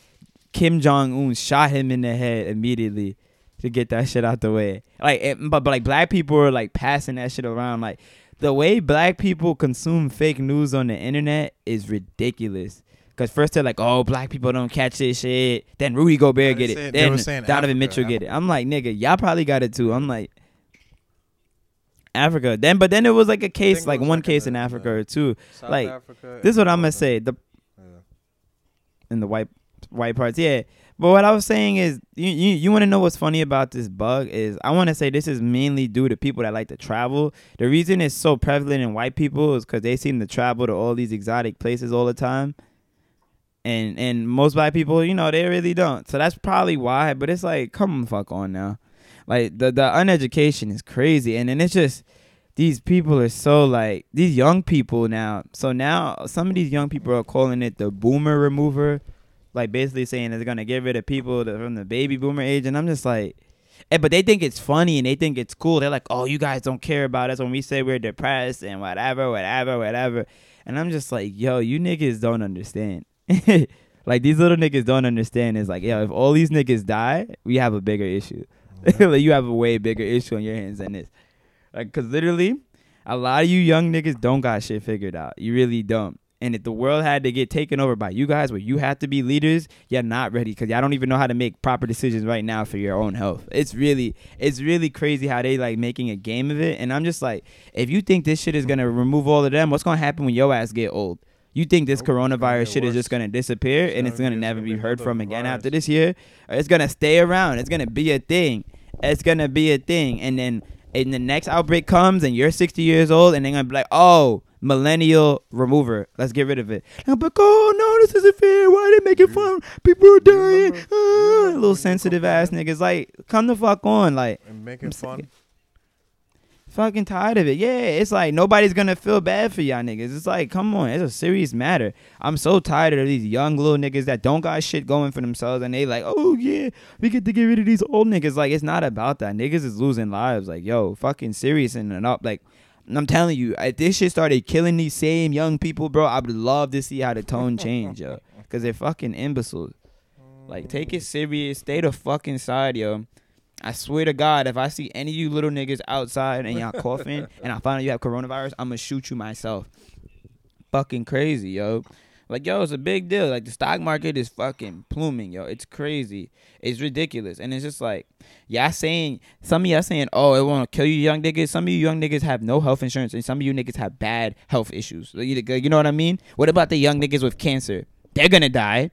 Kim Jong Un shot him in the head immediately to get that shit out the way. Like, it, but but like black people are like passing that shit around. Like the way black people consume fake news on the internet is ridiculous. Cause first they're like, oh, black people don't catch this shit. Then Rudy Gobert get it. they were Then Donovan Africa, Mitchell get it. I'm like, nigga, y'all probably got it too. I'm like, Africa. Then, but then it was like a case, like one like case in in Africa or two. South Like, Africa This is what I'm gonna say. The Yeah. in the white white parts. Yeah. But what I was saying is, you you, you want to know what's funny about this bug is I want to say this is mainly due to people that like to travel. The reason it's so prevalent in white people is because they seem to travel to all these exotic places all the time, and and most black people, you know, they really don't. So that's probably why. But it's like, come fuck on now, like the the uneducation is crazy, and then it's just these people are so like these young people now. So now some of these young people are calling it the boomer remover, like basically saying it's gonna get rid of people that from the baby boomer age. And I'm just like, eh, but they think it's funny and they think it's cool. They're like, oh, you guys don't care about us when we say we're depressed and whatever, whatever, whatever. And I'm just like, yo, you niggas don't understand. like these little niggas don't understand. Is like, yo, if all these niggas die, we have a bigger issue. like you have a way bigger issue on your hands than this. Like, cause literally, a lot of you young niggas don't got shit figured out. You really don't. And if the world had to get taken over by you guys, where you have to be leaders, you're not ready because y'all don't even know how to make proper decisions right now for your own health. It's really, it's really crazy how they like making a game of it. And I'm just like, if you think this shit is gonna remove all of them, what's gonna happen when your ass get old? You think this coronavirus shit is just gonna disappear It's and it's gonna gonna never be heard from again virus. after this year? It's gonna stay around. It's gonna be a thing. It's gonna be a thing. And then and the next outbreak comes and you're 60 years old and they're gonna be like, oh, millennial remover. Let's get rid of it. Like, oh no, this isn't fair. Why are they making fun? People are dying. Ah, little sensitive ass niggas. Like, come the fuck on. Like, and making fun. fucking tired of it. Yeah, it's like nobody's gonna feel bad for y'all niggas. It's like, come on, it's a serious matter. I'm so tired of these young little niggas that don't got shit going for themselves and they like, oh yeah, we get to get rid of these old niggas. Like, it's not about that. Niggas is losing lives. Like, yo, fucking serious and up. Like, I'm telling you, if this shit started killing these same young people, bro, I would love to see how the tone change, yo. Cause they're fucking imbeciles. Like, take it serious. Stay the fucking side, yo. I swear to God, if I see any of you little niggas outside and y'all coughing and I find out you have coronavirus, I'm gonna shoot you myself. Fucking crazy, yo. Like, yo, it's a big deal. Like, the stock market is fucking pluming, yo. It's crazy. It's ridiculous. And it's just like, y'all saying, some of y'all saying, oh, it won't kill you young niggas. Some of you young niggas have no health insurance and some of you niggas have bad health issues. You know what I mean? What about the young niggas with cancer? They're gonna die.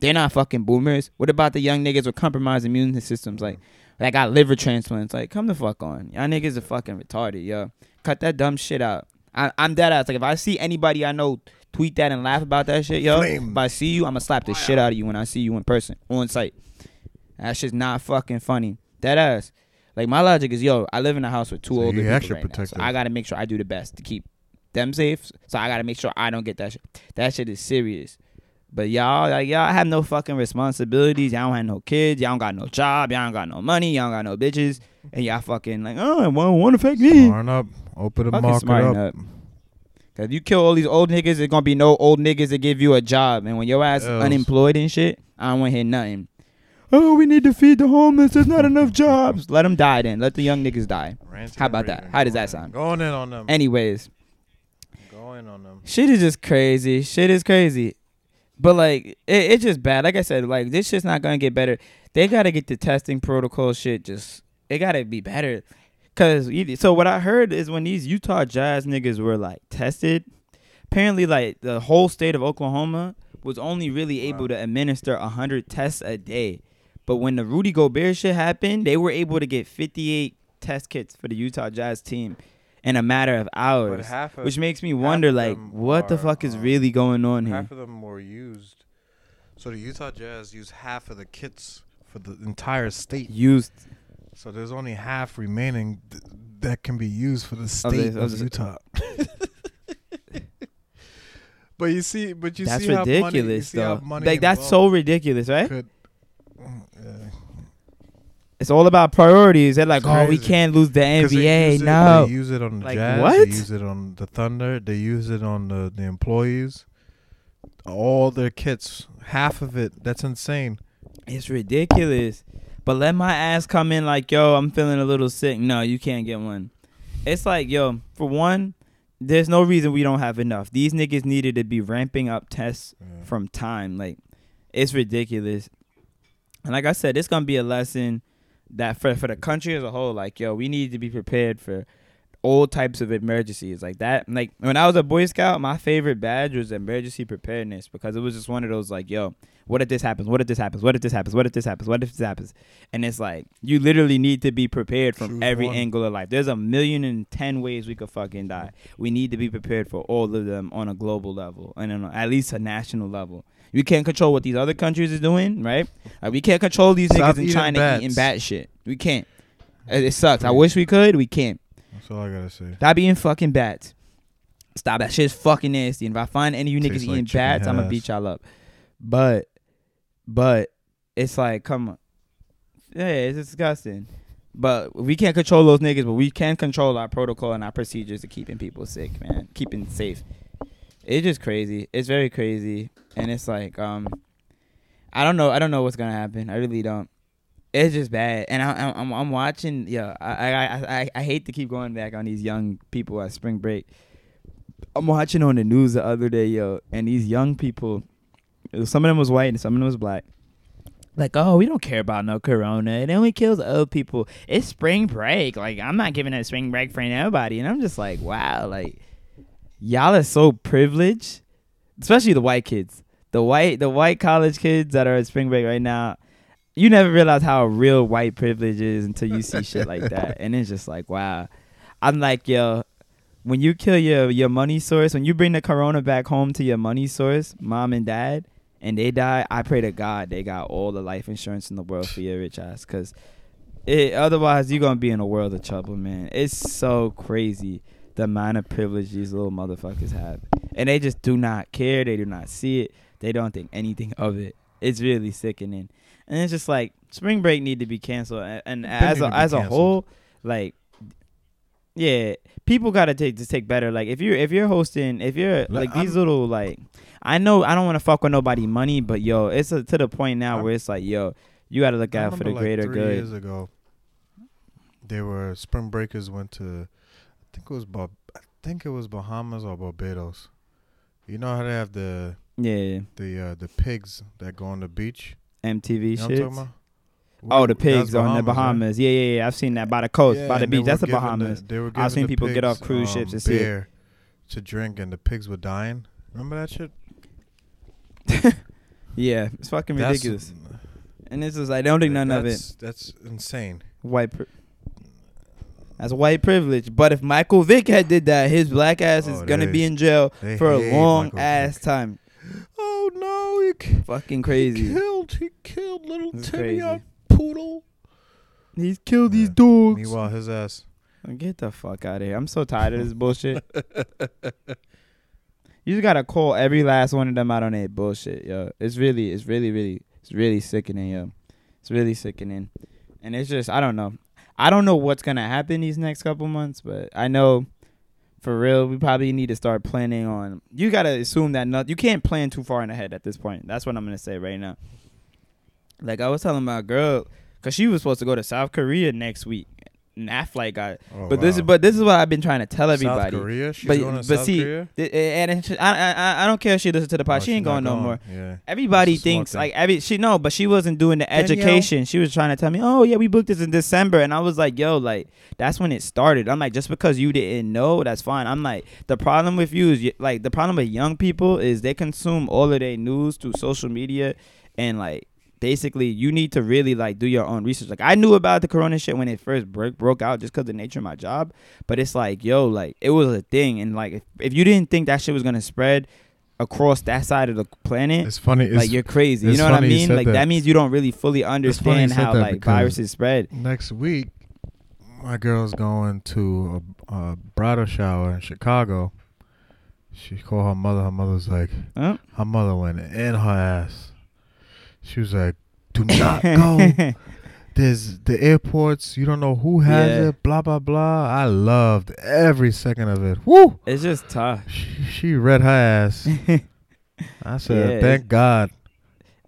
They're not fucking boomers. What about the young niggas with compromised immune systems? Like, that got liver transplants. Like, come the fuck on. Y'all niggas are fucking retarded, yo. Cut that dumb shit out. I, I'm dead ass. Like, if I see anybody I know tweet that and laugh about that shit, yo, Flame. if I see you, I'm gonna slap the shit out of you when I see you in person, on site. That shit's not fucking funny. That ass. Like, my logic is, yo, I live in a house with two So older you people extra right now, so protective. I gotta make sure I do the best to keep them safe. So I gotta make sure I don't get that shit. That shit is serious. But y'all, like y'all have no fucking responsibilities. Y'all don't have no kids. Y'all don't got no job. Y'all don't got no money. Y'all don't got no bitches. And y'all fucking like, oh, it won't, won't affect me. Smarten up. Open the Fucking market up. up. Cause if you kill all these old niggas, there's gonna be no old niggas to give you a job. And when your ass Else. unemployed and shit, I don't want to hear nothing. Oh, we need to feed the homeless. There's not enough jobs. Let them die then. Let the young niggas die. Ranting How about that? How does that sound? Going in on them. Anyways, Going on them. shit is just crazy. Shit is crazy. But like it, it's just bad. Like I said, like this shit's not gonna get better. They gotta get the testing protocol shit just it gotta be better. Cause so what I heard is when these Utah Jazz niggas were like tested, apparently like the whole state of Oklahoma was only really able Wow. to administer hundred tests a day. But when the Rudy Gobert shit happened, they were able to get fifty eight test kits for the Utah Jazz team in a matter of hours. of Which makes me wonder, like, what the fuck is um, really going on here? half of them were used. So the Utah Jazz used half of the kits for the entire state. Used So there's only half remaining that can be used for the state of, of Utah. but you see, but you that's see how money, ridiculous, how though. money Like that's so ridiculous, right? Could, yeah. It's all about priorities. They're like, oh, we can't lose the NBA. use it- no, they use it on the Like, Jazz. what? They use it on the Thunder. They use it on the the employees. All their kits, half of it. That's insane. it's ridiculous. But let my ass come in like, yo, I'm feeling a little sick. No, you can't get one. It's like, yo, for one, there's no reason we don't have enough. These niggas needed to be ramping up tests Yeah. from time. Like it's ridiculous. And like I said, it's gonna be a lesson that for for the country as a whole, like yo, we need to be prepared for all types of emergencies like that. Like when I was a Boy Scout, my favorite badge was emergency preparedness because it was just one of those like, yo, what if this happens? What if this happens? What if this happens? What if this happens? What if this happens? And it's like you literally need to be prepared from Choose every one. angle of life. There's a million and ten ways we could fucking die. We need to be prepared for all of them on a global level and on a, at least a national level. We can't control what these other countries are doing, right? Like, we can't control these Stop niggas in China bats. eating bat shit. We can't. It, it sucks. I wish we could. We can't. That's all I gotta say. Stop eating fucking bats. Stop that shit's fucking nasty. And if I find any of you niggas like eating bats, I'm gonna beat y'all up. But, but it's like, come on, yeah, it's disgusting. But we can't control those niggas, but we can control our protocol and our procedures of keeping people sick, man, keeping safe. It's just crazy. It's very crazy, and it's like, um, I don't know. I don't know what's gonna happen. I really don't. It's just bad, and I, I'm I'm watching. Yeah, I I I I hate to keep going back on these young people at spring break. I'm watching on the news the other day, yo, and these young people, some of them was white and some of them was black. Like, oh, we don't care about no corona. It only kills old people. It's spring break. Like, I'm not giving a spring break for nobody. And I'm just like, wow, like, y'all are so privileged, especially the white kids. The white, the white college kids that are at spring break right now. You never realize how real white privilege is until you see shit like that, and it's just like, wow. I'm like, yo, when you kill your your money source, when you bring the corona back home to your money source, mom and dad, and they die, I pray to God they got all the life insurance in the world for your rich ass, cause it otherwise you're gonna be in a world of trouble, man. It's so crazy the amount of privilege these little motherfuckers have, and they just do not care. They do not see it. They don't think anything of it. It's really sickening, and it's just like spring break need to be canceled, and, and as a, as a whole, like yeah, people gotta take to take better. Like if you're if you're hosting, if you're Like, like these I'm- little like, I know I don't want to fuck with nobody money, but yo, it's a, to the point now I'm- where it's like yo, you gotta look I out for the remember, greater three good. Years ago, they were spring breakers went to, I think it was Bar- I think it was Bahamas or Barbados. You know how they have the Yeah, the uh, the pigs that go on the beach. MTV You know shit. Oh, the pigs on the right? Bahamas. Yeah, yeah, yeah. I've seen that by the coast, Yeah, by the beach. That's the Bahamas. were I've seen the people get off pigs, cruise um, ships to see it. to drink, and the pigs were dying. Remember that shit? Yeah, it's fucking That's- ridiculous. And this is like they don't think none of it. that's, insane. White. Pri- that's white privilege. But if Michael Vick had did that, his black ass is Oh, gonna they- be in jail for a long Michael ass Vick. time. Oh no! He, Fucking he crazy. killed. He killed little Timmy, poodle. He's killed these Yeah. dogs. Meanwhile, his ass. Get the fuck out of here. I'm so tired of this bullshit. you just gotta call every last one of them out on that bullshit, yo. It's really, it's really, really, it's really sickening, yo. It's really sickening. And it's just, I don't know. I don't know what's gonna happen these next couple months, but I know for real, we probably need to start planning on. You gotta assume that not, you can't plan too far in ahead at this point. That's what I'm gonna say right now. Like I was telling my girl, cause she was supposed to go to South Korea next week, and flight got Oh, but this is but this is what I've been trying to tell everybody. South Korea. She's But- going to but South see, Korea. Th- And and she- I, I I don't care if she listens to the pod. Oh, she ain't not going no more. Yeah. Everybody thinks like every she no, but she wasn't doing the Danielle. education. She was trying to tell me, oh yeah, we booked this in December, and I was like, yo, like that's when it started. I'm like, just because you didn't know, that's fine. I'm like, the problem with you is like the problem with young people is they consume all of their news through social media, and like basically you need to really like do your own research. Like I knew about the corona shit when it first broke broke out just because the nature of my job, but it's like yo, like it was a thing, and like if, if you didn't think that shit was gonna spread across that side of the planet, It's funny. It's like you're crazy. You know what I mean? Like that. that. means you don't really fully understand how like viruses spread. next week. My girl's going to a, a bridal shower in Chicago. She called her mother. Her mother's like, Huh? her mother went in her ass. She was like, "Do not go. There's the airports. You don't know who has Yeah. it. Blah blah blah." I loved every second of it. Woo! it's just tough. She, she read her ass. I said, Yeah, "Thank God."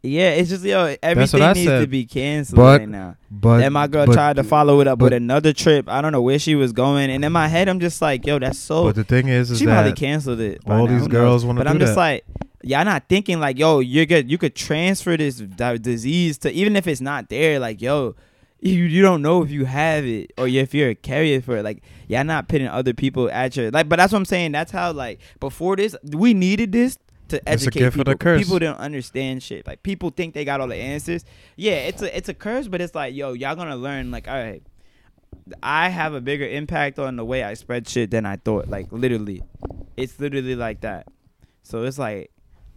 Yeah, it's just yo, everything needs to be canceled But- right now. But then my girl but- tried to follow it up with another trip. I don't know where she was going, and in my head, I'm just like, yo, that's so. But the thing is, is she probably canceled it. all now, these girls want to But I'm just that. like, y'all not thinking like, yo, you're good. You could transfer this disease to even if it's not there. Like, yo, you you don't know if you have it or if you're a carrier for it. Like, y'all not putting other people at your like. But that's what I'm saying. That's how like before this, we needed this. To It's a educate people, curse. people don't understand shit. Like people think they got all the answers. Yeah, it's a it's a curse, but it's like, yo, y'all gonna learn. Like, all right, I have a bigger impact on the way I spread shit than I thought. Like literally, it's literally like that. So it's like,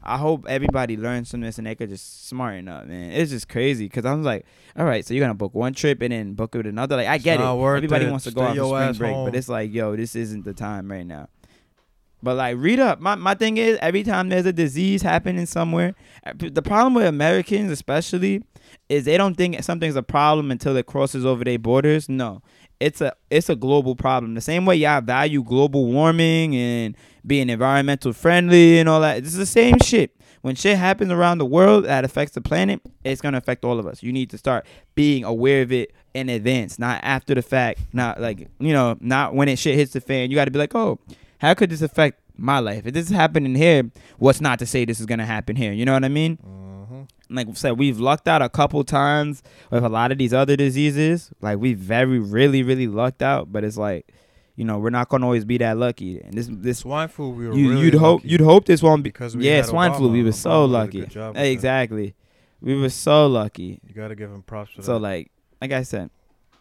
I hope everybody learns from this and they could just smarten up, man. It's just crazy because I'm like, all right, so you're gonna book one trip and then book it with another. Like I get it. Everybody it. wants to go Stay out for spring break, home. but it's like, yo, this isn't the time right now. But like, read up. My my thing is, every time there's a disease happening somewhere, uh, the problem with Americans, especially, is they don't think something's a problem until it crosses over their borders. No, it's a it's a global problem. The same way y'all value global warming and being environmental friendly and all that. It's the same shit. When shit happens around the world that affects the planet, it's gonna affect all of us. You need to start being aware of it in advance, not after the fact. Not like you know, not when it shit hits the fan. You got to be like, oh, how could this affect my life? If this is happening here, what's not to say this is gonna happen here? You know what I mean? Mhm. like I said, we've lucked out a couple times with a lot of these other diseases. Like we very, really, really lucked out. But it's like, you know, we're not gonna always be that lucky. And this, this, swine flu, we were you, really you'd hope, you'd hope this won't be. Because we yeah, swine flu. We were so Obama did lucky. that. Exactly, we were so lucky. You gotta give him props for that. So that. like, like I said,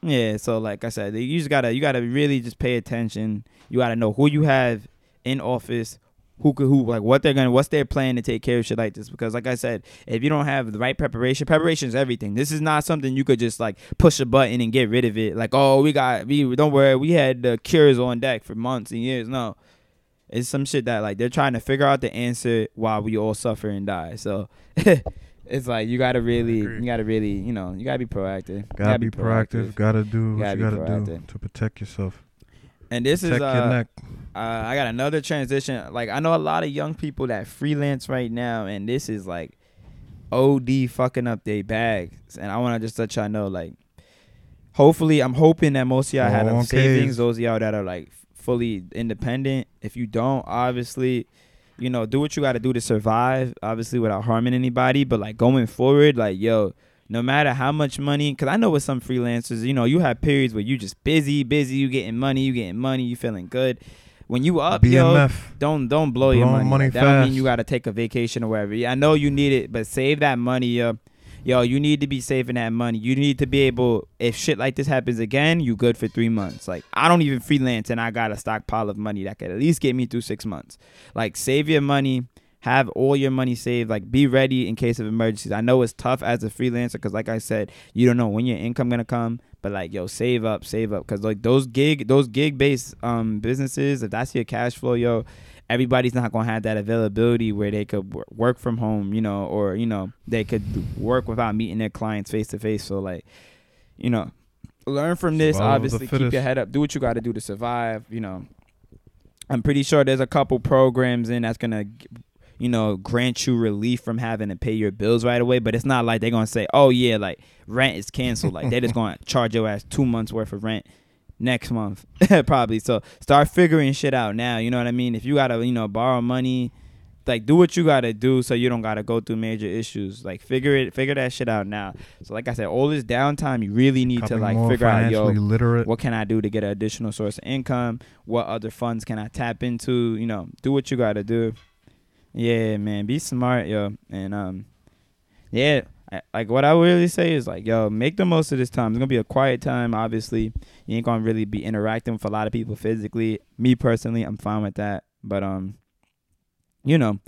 yeah. So like I said, you just gotta, you gotta really just pay attention. You gotta know who you have in office, who could, who like what they're gonna, what's their plan to take care of shit like this. Because like I said, if you don't have the right preparation, preparation is everything. This is not something you could just like push a button and get rid of it. Like oh, we got, we don't worry, we had the cures on deck for months and years. No. It's some shit that like they're trying to figure out the answer while we all suffer and die. So it's like you gotta really, you gotta really, you know, you gotta be proactive. You gotta, be proactive. Gotta do what Gotta you gotta do proactive. to protect yourself. And this protect is uh, uh, I got another transition. Like I know a lot of young people that freelance right now, and this is like OD fucking up their bags. And I want to just let y'all know, like, hopefully, I'm hoping that most of y'all had Okay. savings. Those of y'all that are like fully independent. If you don't, obviously, you know, do what you got to do to survive. Obviously, without harming anybody. But like going forward, like yo. No matter how much money, because I know with some freelancers, you know, you have periods where you just busy, busy, you getting money, you getting money, you feeling good. When you up, yo, don't don't blow your money. money that don't mean you gotta take a vacation or whatever. Yeah, I know you need it, but save that money, yo. Yo, you need to be saving that money. You need to be able, if shit like this happens again, you good for three months. Like I don't even freelance, and I got a stockpile of money that could at least get me through six months. Like save your money, have all your money saved. Like be ready in case of emergencies. I know it's tough as a freelancer because, like I said, you don't know when your income gonna come. But like, yo, save up, save up, because like those gig, those gig based um businesses, if that's your cash flow, yo, everybody's not gonna have that availability where they could work from home, you know, or you know they could work without meeting their clients face to face. So like, you know, learn from this. Survival Obviously, keep your head up. Do what you got to do to survive. You know, I'm pretty sure there's a couple programs in that's gonna. You know, grant you relief from having to pay your bills right away, but it's not like they're gonna say, "Oh yeah, like rent is canceled." Like they're just gonna charge your ass two months worth of rent next month, probably. So start figuring shit out now. You know what I mean? If you gotta, you know, borrow money, like do what you gotta do so you don't gotta go through major issues. Like figure it, figure that shit out now. So like I said, all this downtime, you really need to like figure out, yo, literate. what can I do to get an additional source of income? What other funds can I tap into? You know, do what you gotta do. Yeah, man, be smart, yo, and um, yeah, like what I would really say is like, yo, make the most of this time. It's gonna be a quiet time. Obviously, you ain't gonna really be interacting with a lot of people physically. Me personally, I'm fine with that, but um, you know,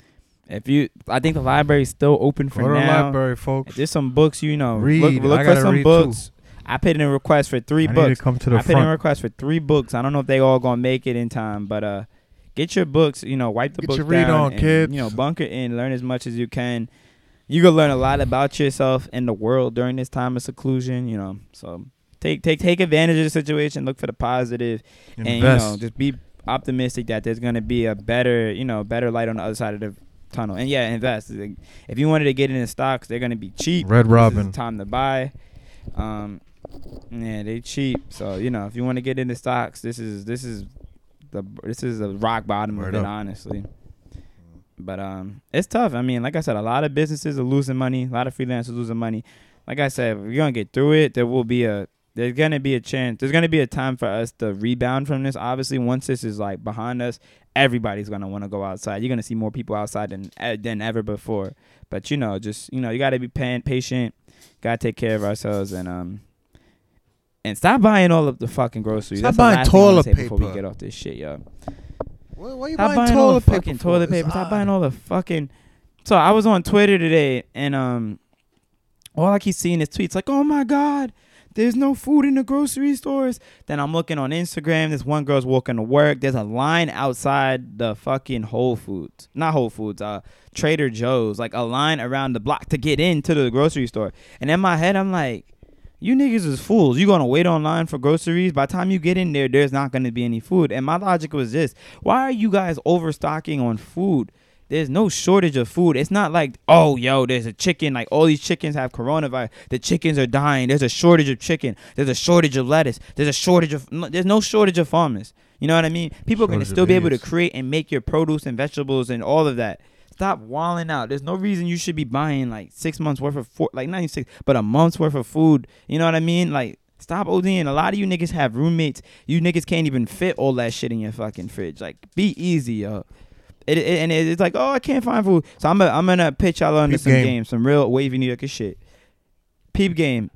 if you, I think the library's still open for Go to now. library, If folks. there's some books, you know, Read. look, look I for gotta some read, too. books. I put in a request for three I need books. to come to the I put in a request for three books. I don't know if they all gonna make it in time, but uh, get your books. You know, wipe the Get books your read down on, and, kids. You know, bunker in, learn as much as you can. You can learn a lot about yourself and the world during this time of seclusion. You know, so take take take advantage of the situation. Look for the positive, and you know, just be optimistic that there's gonna be a better, you know, better light on the other side of the tunnel. And yeah, invest. If you wanted to get into stocks, they're gonna be cheap. Red Robin. time to buy. Um, yeah, they cheap. So you know, if you want to get into stocks, this is this is the this is a rock bottom Word of it, up. honestly. But um, it's tough. I mean, like I said, a lot of businesses are losing money. A lot of freelancers losing money. Like I said, we're gonna get through it. There will be a there's gonna be a chance. There's gonna be a time for us to rebound from this. Obviously, once this is like behind us, everybody's gonna want to go outside. You're gonna see more people outside than than ever before. But you know, just you know, you gotta be patient. Gotta take care of ourselves and um. And stop buying all of the fucking groceries. Stop That's buying last thing I wanna toilet say Before we get off this shit, yo. Why, why you Stop buying, buying all the paper? fucking for? toilet paper. Stop buying all the fucking. So I was on Twitter today, and um, all I keep seeing is tweets like, "Oh my god, there's no food in the grocery stores." Then I'm looking on Instagram. This one girl's walking to work. There's a line outside the fucking Whole Foods, not Whole Foods, uh, Trader Joe's, like a line around the block to get into the grocery store. And in my head, I'm like. You niggas is fools. You gonna wait online for groceries. By the time you get in there, there's not gonna be any food. And my logic was this: Why are you guys overstocking on food? There's no shortage of food. It's not like, oh, yo, there's a chicken. Like all these chickens have coronavirus. The chickens are dying. There's a shortage of chicken. There's a shortage of lettuce. There's a shortage of. no- There's no shortage of farmers. You know what I mean? People are gonna still be able to create and make your produce and vegetables and all of that. Stop walling out. There's no reason you should be buying like six months worth of four, like not even six, but a month's worth of food. You know what I mean? Like stop ODing. A lot of you niggas have roommates. You niggas can't even fit all that shit in your fucking fridge. Like be easy, yo. It, it and it- it's like oh I can't find food. So I'm gonna I'm gonna pitch y'all under Peep some game. games, some real wavy New Yorker shit. Peep game.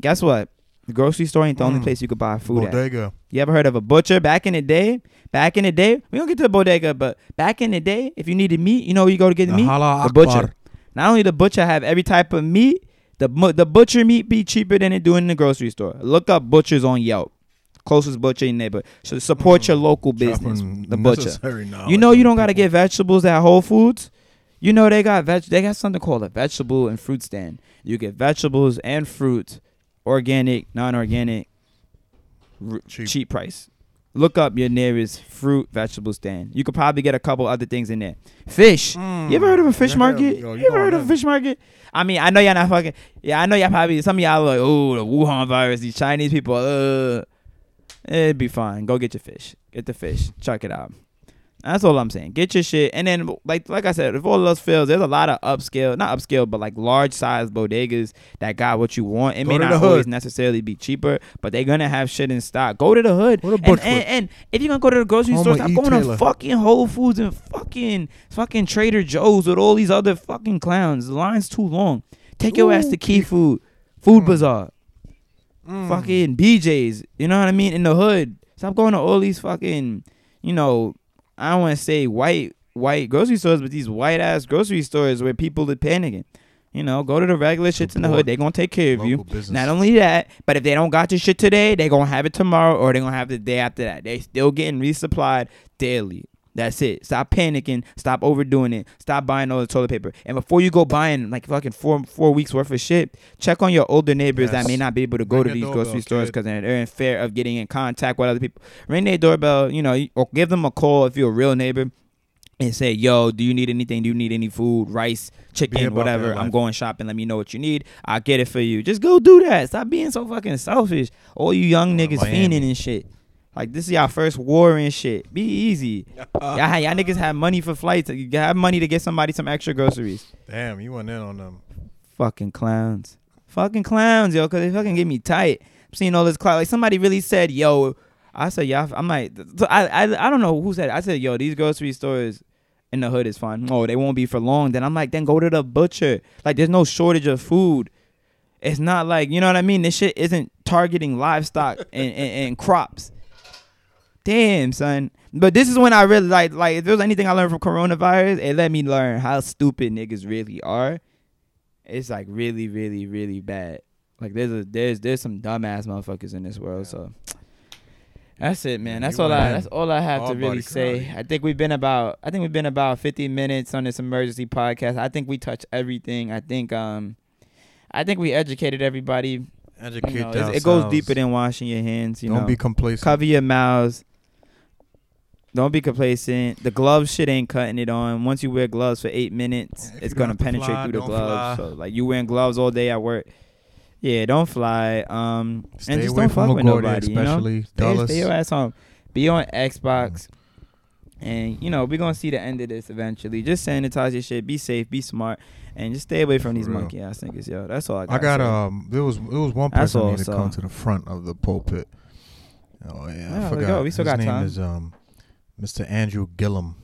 Guess what? The grocery store ain't the only Mm. place you could buy food at. Bodega. You ever heard of a butcher back in the day? Back in the day, we don't get to the bodega, but back in the day, if you needed meat, you know where you go to get the The meat. Hala The butcher. Not only the butcher have every type of meat, the the butcher meat be cheaper than it do in the grocery store. Look up butchers on Yelp. Closest butcher in your neighborhood. So support Mm. your local business. The butcher. You know you don't gotta people. get vegetables at Whole Foods. You know they got veg. They got something called a vegetable and fruit stand. You get vegetables and fruit, organic, non-organic, r- Cheap. cheap price. Look up your nearest fruit vegetable stand. You could probably get a couple other things in there. Fish. Mm. You ever heard of a fish Yeah, market? yo, you, you ever heard of a fish market? I mean, I know y'all not fucking. Yeah, I know y'all probably. Some of y'all are like, oh, the Wuhan virus. These Chinese people. Uh, it'd be fine. Go get your fish. Get the fish. Check it out. That's all I'm saying. Get your shit, and then like like I said, if all else fails, there's a lot of upscale, not upscale, but like large size bodegas that got what you want. It Go may not always necessarily be cheaper, but they're gonna have shit in stock. Go to the hood, to and, and, and if you're gonna go to the grocery Home store, stop E. going to fucking Whole Foods and fucking fucking Trader Joe's with all these other fucking clowns. The line's too long. Take your ass to Key Food, Food Mm. Bazaar, Mm. fucking BJ's. You know what I mean? In the hood. Stop going to all these fucking, you know, I don't want to say white white grocery stores, but these white ass grocery stores where people are panicking. You know, go to the regular shits in the hood. They gonna take care of you. Business. Not only that, but if they don't got your shit today, they gonna have it tomorrow or they gonna have the day after that. They still getting resupplied daily. That's it. Stop panicking. Stop overdoing it. Stop buying all the toilet paper. And before you go buying like fucking four four weeks worth of shit, check on your older neighbors that may not be able to go Ring to these grocery stores because they're, in fear of getting in contact with other people. Ring their doorbell, you know, or give them a call if you're a real neighbor. And say, yo, do you need anything? Do you need any food, rice, chicken, whatever? I'm going shopping. Let me know what you need. I'll get it for you. Just go do that. Stop being so fucking selfish. All you young niggas fiending and shit. Like this is y'all first war and shit. Be easy. y'all, y'all niggas have money for flights. You have money to get somebody some extra groceries. Damn, you went in on them. Fucking clowns. Fucking clowns, yo, cause they fucking get me tight. I'm seeing all this clout. Like somebody really said, yo, I said, yeah, I'm like, I, I, I don't know who said. It. I said, yo, these grocery stores in the hood is fine. Oh, they won't be for long. Then I'm like, then go to the butcher. Like, there's no shortage of food. It's not like you know what I mean. This shit isn't targeting livestock and, and, and crops. Damn, son. But this is when I really like like if there's anything I learned from coronavirus, it let me learn how stupid niggas really are. It's like really, really, really bad. Like there's a there's there's some dumbass motherfuckers in this world. So that's it, man. That's you all I that's all I have to really say. karate. I think we've been about I think we've been about 50 minutes on this emergency podcast. I think we touched everything. I think um I think we educated everybody. You Educate know, it's- it goes deeper than washing your hands. You Don't know, be complacent. cover your mouths. Don't be complacent. The gloves shit ain't cutting it on. Once you wear gloves for eight minutes, If it's gonna penetrate fly, through the gloves. fly. So like you wearing gloves all day at work. Yeah, don't fly. Um, Stay and just away don't from fuck with LaGuardia, nobody. You know? especially Stay, stay your ass home. Be on Xbox. And you know we're gonna see the end of this eventually. Just sanitize your shit. Be safe. Be smart. And just stay away from For these real. monkey ass niggas, yo. That's all I got. I got um. There was there was one person all, needed to so- come to the front of the pulpit. Oh yeah, Yeah, I let's forgot. We still His got name time. is um, Mr. Andrew Gillum.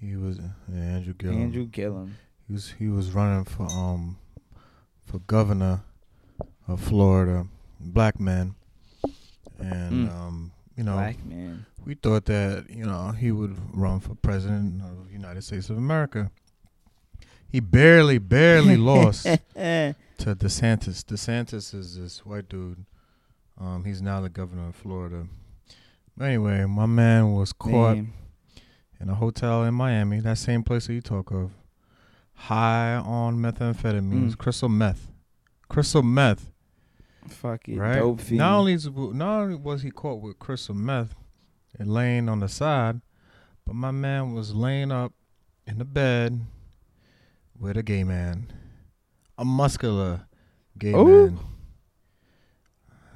He was yeah, Andrew Gillum. Andrew Gillum. He was he was running for um for governor of Florida, black man, and Mm. um you know Black man. we thought that you know he would run for president of the United States of America. He barely barely lost to DeSantis. DeSantis is this white dude. Um, he's now the governor of Florida. Anyway, my man was caught Man. in a hotel in Miami, that same place that you talk of, high on methamphetamines, Mm. crystal meth, crystal meth, Fucking right? dope fiend. Not only is, not only was he caught with crystal meth and laying on the side, but my man was laying up in the bed with a gay man, a muscular gay Ooh. man.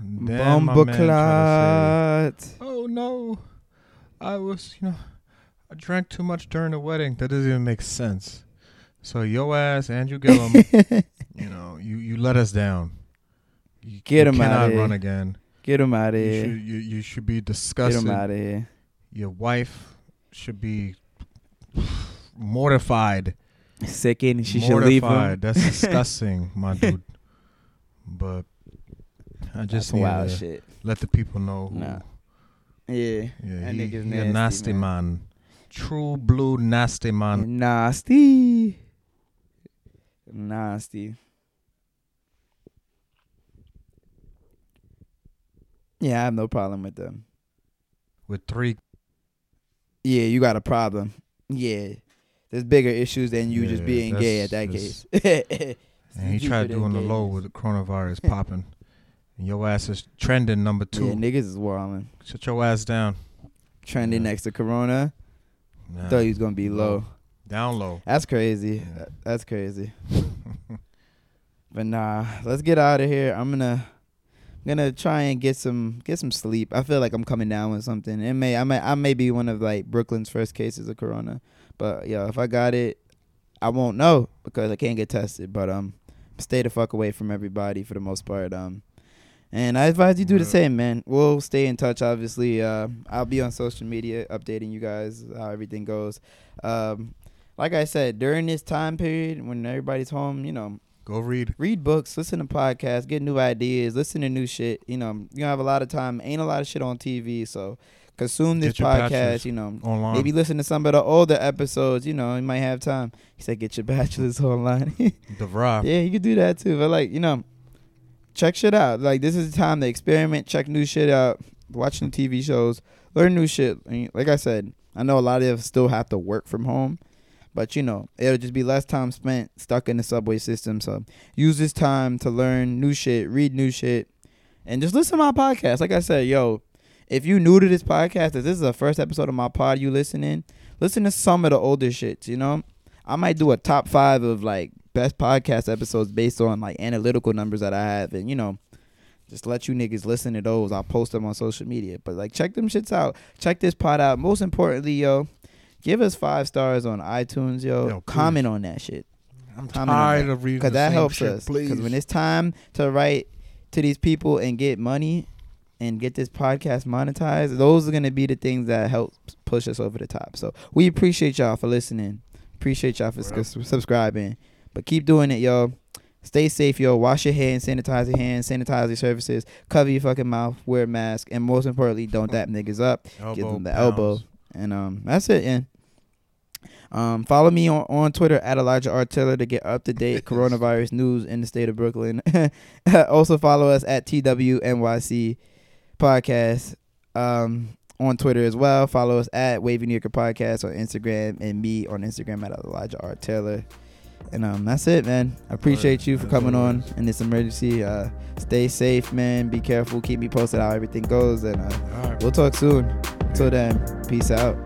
Then my Bomba man tried to say, clot. Oh no, I was, you know, I drank too much during the wedding. That doesn't even make sense. So your ass, Andrew Gillum, you know, you you let us down. You, Get you him outta cannot here. run again. Get him out of You here. should, you, you should be disgusted. Get him out of here. Your wife should be mortified. Sickened. She should leave him. That's disgusting, my dude. But I That's just need wild to shit. let the people know. Nah. Yeah. Yeah, That he, nigga's he a nasty, nasty man. man. True blue nasty man. Nasty. Nasty. Yeah, I have no problem with them. With three Yeah, you got a problem. Yeah. There's bigger issues than you just being gay at that case. and he tried doing the low with the coronavirus popping. And your ass is trending number two. Yeah, niggas is wilding. Shut your ass down. Trending Yeah. next to Corona. Nah. Thought he was gonna be low. Down low. That's crazy. Yeah. That's crazy. But nah, let's get out of here. I'm gonna I'm gonna try and get some get some sleep. I feel like I'm coming down with something. It may I may I may be one of like Brooklyn's first cases of corona. But yeah, if I got it, I won't know because I can't get tested. But um stay the fuck away from everybody for the most part. Um and I advise you do the same, man. We'll stay in touch obviously. Uh I'll be on social media updating you guys how everything goes. Um like I said, during this time period when everybody's home, you know, Go read. read books, listen to podcasts, get new ideas, listen to new shit. You know, you have a lot of time. Ain't a lot of shit on TV, so consume this podcast. You know, Online. maybe listen to some of the older episodes. You know, you might have time. He said, get your bachelor's online. the Vra. yeah, you could do that too. But like, you know, check shit out. Like this is the time to experiment, check new shit out, watch new TV shows, learn new shit. Like I said, I know a lot of us still have to work from home. But you know, it'll just be less time spent stuck in the subway system. So use this time to learn new shit, read new shit, and just listen to my podcast. Like I said, yo, if you new to this podcast, if this is the first episode of my pod you listening, listen to some of the older shits, you know? I might do a top five of like best podcast episodes based on like analytical numbers that I have and you know, just let you niggas listen to those. I'll post them on social media. But like check them shits out. Check this pod out. Most importantly, yo, give us five stars on iTunes, yo. Yo. Comment on that shit. I'm Comment tired of reading Because that helps shit, us. Because when it's time to write to these people and get money and get this podcast monetized, those are gonna be the things that help push us over the top. So we appreciate y'all for listening. Appreciate y'all for Word up. sus- subscribing. But keep doing it, yo. Stay safe, yo. Wash your hands, sanitize your hands, sanitize your surfaces, cover your fucking mouth, wear a mask, and most importantly, don't dap niggas up. elbow give them the pounds. elbow. And um, that's it. And um, follow me on, on Twitter at Elijah R. Taylor to get up to date coronavirus news in the state of Brooklyn. also follow us at TWNYC podcast um, on Twitter as well. Follow us at Wavy New Yorker Podcast on Instagram and me on Instagram at Elijah R. Taylor. And um, that's it, man. I appreciate you for coming on in this emergency. Uh, stay safe, man. Be careful. Keep me posted how everything goes, and uh, right. we'll talk soon. Till then, peace out.